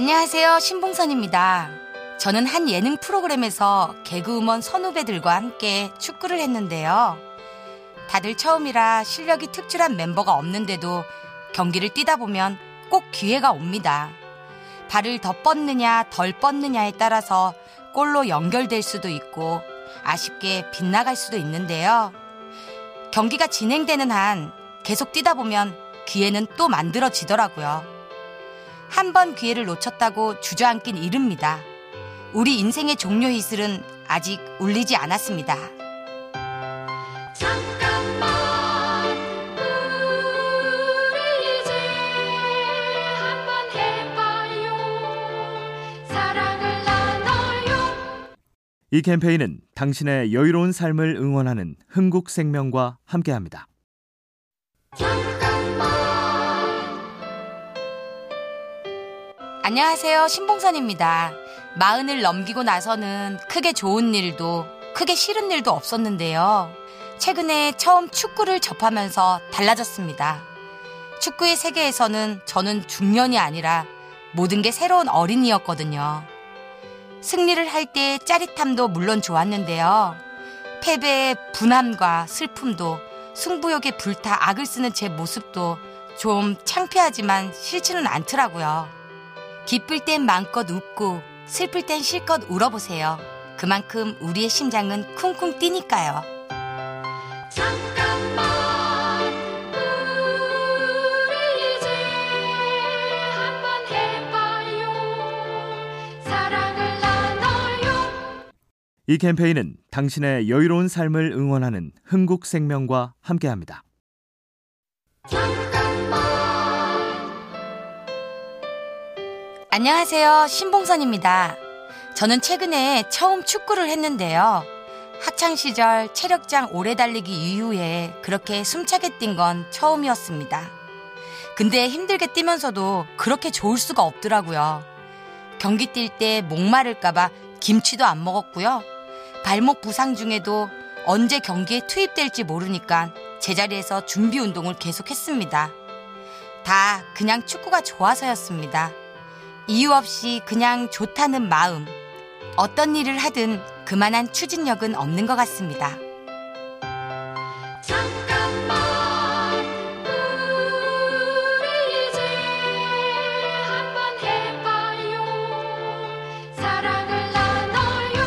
안녕하세요. 신봉선입니다. 저는 한 예능 프로그램에서 개그우먼 선후배들과 함께 축구를 했는데요. 다들 처음이라 실력이 특출한 멤버가 없는데도 경기를 뛰다 보면 꼭 기회가 옵니다. 발을 더 뻗느냐 덜 뻗느냐에 따라서 골로 연결될 수도 있고 아쉽게 빗나갈 수도 있는데요. 경기가 진행되는 한 계속 뛰다 보면 기회는 또 만들어지더라고요. 한 번 기회를 놓쳤다고 주저앉긴 이릅니다. 우리 인생의 종료 이슬은 아직 울리지 않았습니다. 잠깐만 우리 이제 한번 해봐요 사랑을 나눠요 이 캠페인은 당신의 여유로운 삶을 응원하는 흥국생명과 함께합니다. 안녕하세요. 신봉선입니다. 마흔을 넘기고 나서는 크게 좋은 일도 크게 싫은 일도 없었는데요. 최근에 처음 축구를 접하면서 달라졌습니다. 축구의 세계에서는 저는 중년이 아니라 모든 게 새로운 어린이였거든요. 승리를 할 때 짜릿함도 물론 좋았는데요. 패배의 분함과 슬픔도 승부욕에 불타 악을 쓰는 제 모습도 좀 창피하지만 싫지는 않더라고요. 기쁠 땐 마음껏 웃고 슬플 땐 실컷 울어보세요. 그만큼 우리의 심장은 쿵쿵 뛰니까요. 잠깐만 우리 이제 한번 해봐요 사랑을 나눠요 이 캠페인은 당신의 여유로운 삶을 응원하는 흥국생명과 함께합니다. 안녕하세요. 신봉선입니다. 저는 최근에 처음 축구를 했는데요. 학창시절 체력장 오래 달리기 이후에 그렇게 숨차게 뛴 건 처음이었습니다. 근데 힘들게 뛰면서도 그렇게 좋을 수가 없더라고요. 경기 뛸 때 목마를까봐 김치도 안 먹었고요. 발목 부상 중에도 언제 경기에 투입될지 모르니까 제자리에서 준비 운동을 계속했습니다. 다 그냥 축구가 좋아서였습니다. 이유 없이 그냥 좋다는 마음. 어떤 일을 하든 그만한 추진력은 없는 것 같습니다. 잠깐만 우리 이제 한번 해봐요 사랑을 나눠요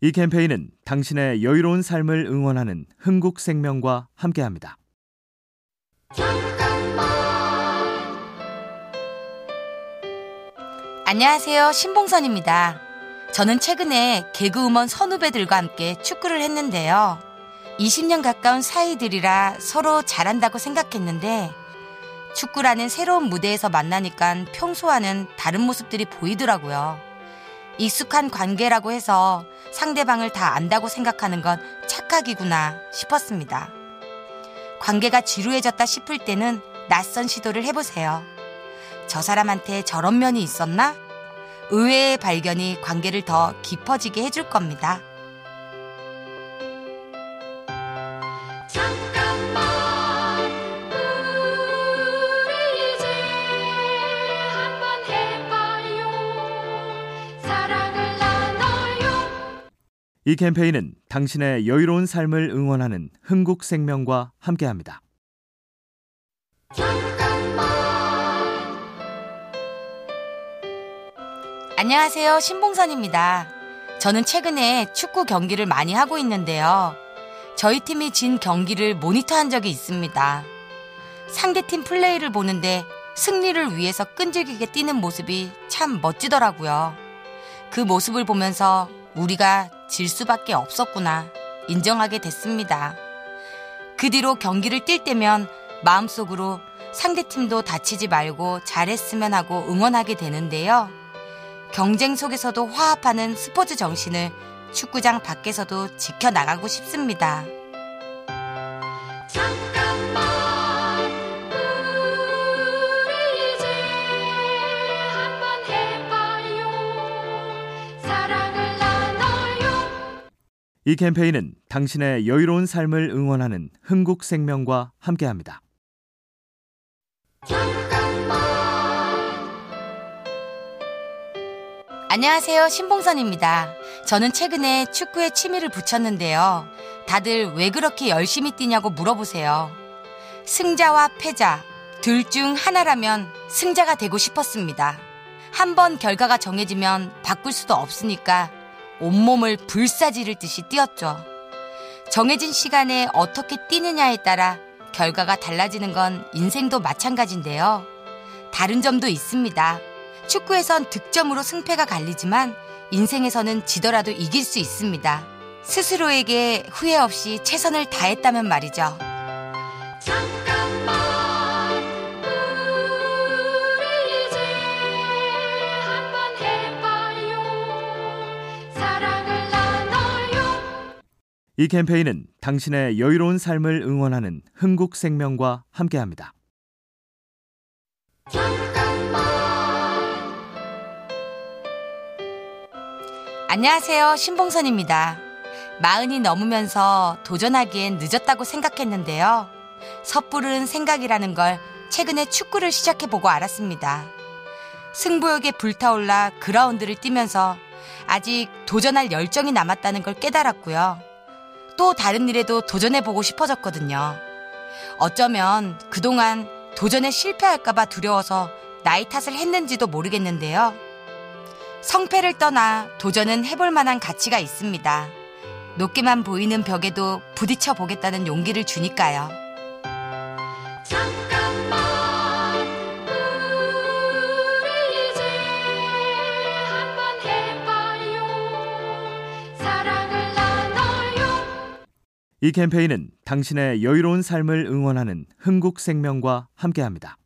이 캠페인은 당신의 여유로운 삶을 응원하는 흥국생명과 함께합니다. 안녕하세요. 신봉선입니다. 저는 최근에 개그우먼 선후배들과 함께 축구를 했는데요. 20년 가까운 사이들이라 서로 잘한다고 생각했는데 축구라는 새로운 무대에서 만나니까 평소와는 다른 모습들이 보이더라고요. 익숙한 관계라고 해서 상대방을 다 안다고 생각하는 건 착각이구나 싶었습니다. 관계가 지루해졌다 싶을 때는 낯선 시도를 해보세요. 저 사람한테 저런 면이 있었나? 의외의 발견이 관계를 더 깊어지게 해줄 겁니다. 잠깐만 우리 이제 한번 해봐요 사랑을 나눠요 이 캠페인은 당신의 여유로운 삶을 응원하는 흥국생명과 함께합니다. 안녕하세요. 신봉선입니다. 저는 최근에 축구 경기를 많이 하고 있는데요. 저희 팀이 진 경기를 모니터한 적이 있습니다. 상대팀 플레이를 보는데 승리를 위해서 끈질기게 뛰는 모습이 참 멋지더라고요. 그 모습을 보면서 우리가 질 수밖에 없었구나 인정하게 됐습니다. 그 뒤로 경기를 뛸 때면 마음속으로 상대팀도 다치지 말고 잘했으면 하고 응원하게 되는데요. 경쟁 속에서도 화합하는 스포츠 정신을 축구장 밖에서도 지켜나가고 싶습니다. 잠깐만 우리 이제 한번 해봐요 사랑을 나눠요 이 캠페인은 당신의 여유로운 삶을 응원하는 흥국생명과 함께합니다. 안녕하세요. 신봉선입니다. 저는 최근에 축구에 취미를 붙였는데요. 다들 왜 그렇게 열심히 뛰냐고 물어보세요. 승자와 패자, 둘 중 하나라면 승자가 되고 싶었습니다. 한 번 결과가 정해지면 바꿀 수도 없으니까 온몸을 불사지를 듯이 뛰었죠. 정해진 시간에 어떻게 뛰느냐에 따라 결과가 달라지는 건 인생도 마찬가지인데요. 다른 점도 있습니다. 축구에선 득점으로 승패가 갈리지만 인생에서는 지더라도 이길 수 있습니다. 스스로에게 후회 없이 최선을 다했다면 말이죠. 잠깐만 우리 이제 한번 해봐요 사랑을 나눠요 이 캠페인은 당신의 여유로운 삶을 응원하는 흥국생명과 함께합니다. 안녕하세요. 신봉선입니다. 마흔이 넘으면서 도전하기엔 늦었다고 생각했는데요. 섣부른 생각이라는 걸 최근에 축구를 시작해보고 알았습니다. 승부욕에 불타올라 그라운드를 뛰면서 아직 도전할 열정이 남았다는 걸 깨달았고요. 또 다른 일에도 도전해보고 싶어졌거든요. 어쩌면 그동안 도전에 실패할까봐 두려워서 나이 탓을 했는지도 모르겠는데요. 성패를 떠나 도전은 해볼 만한 가치가 있습니다. 높게만 보이는 벽에도 부딪혀 보겠다는 용기를 주니까요. 잠깐만 우리 이제 한번 해봐요 사랑을 나눠요 이 캠페인은 당신의 여유로운 삶을 응원하는 흥국생명과 함께합니다.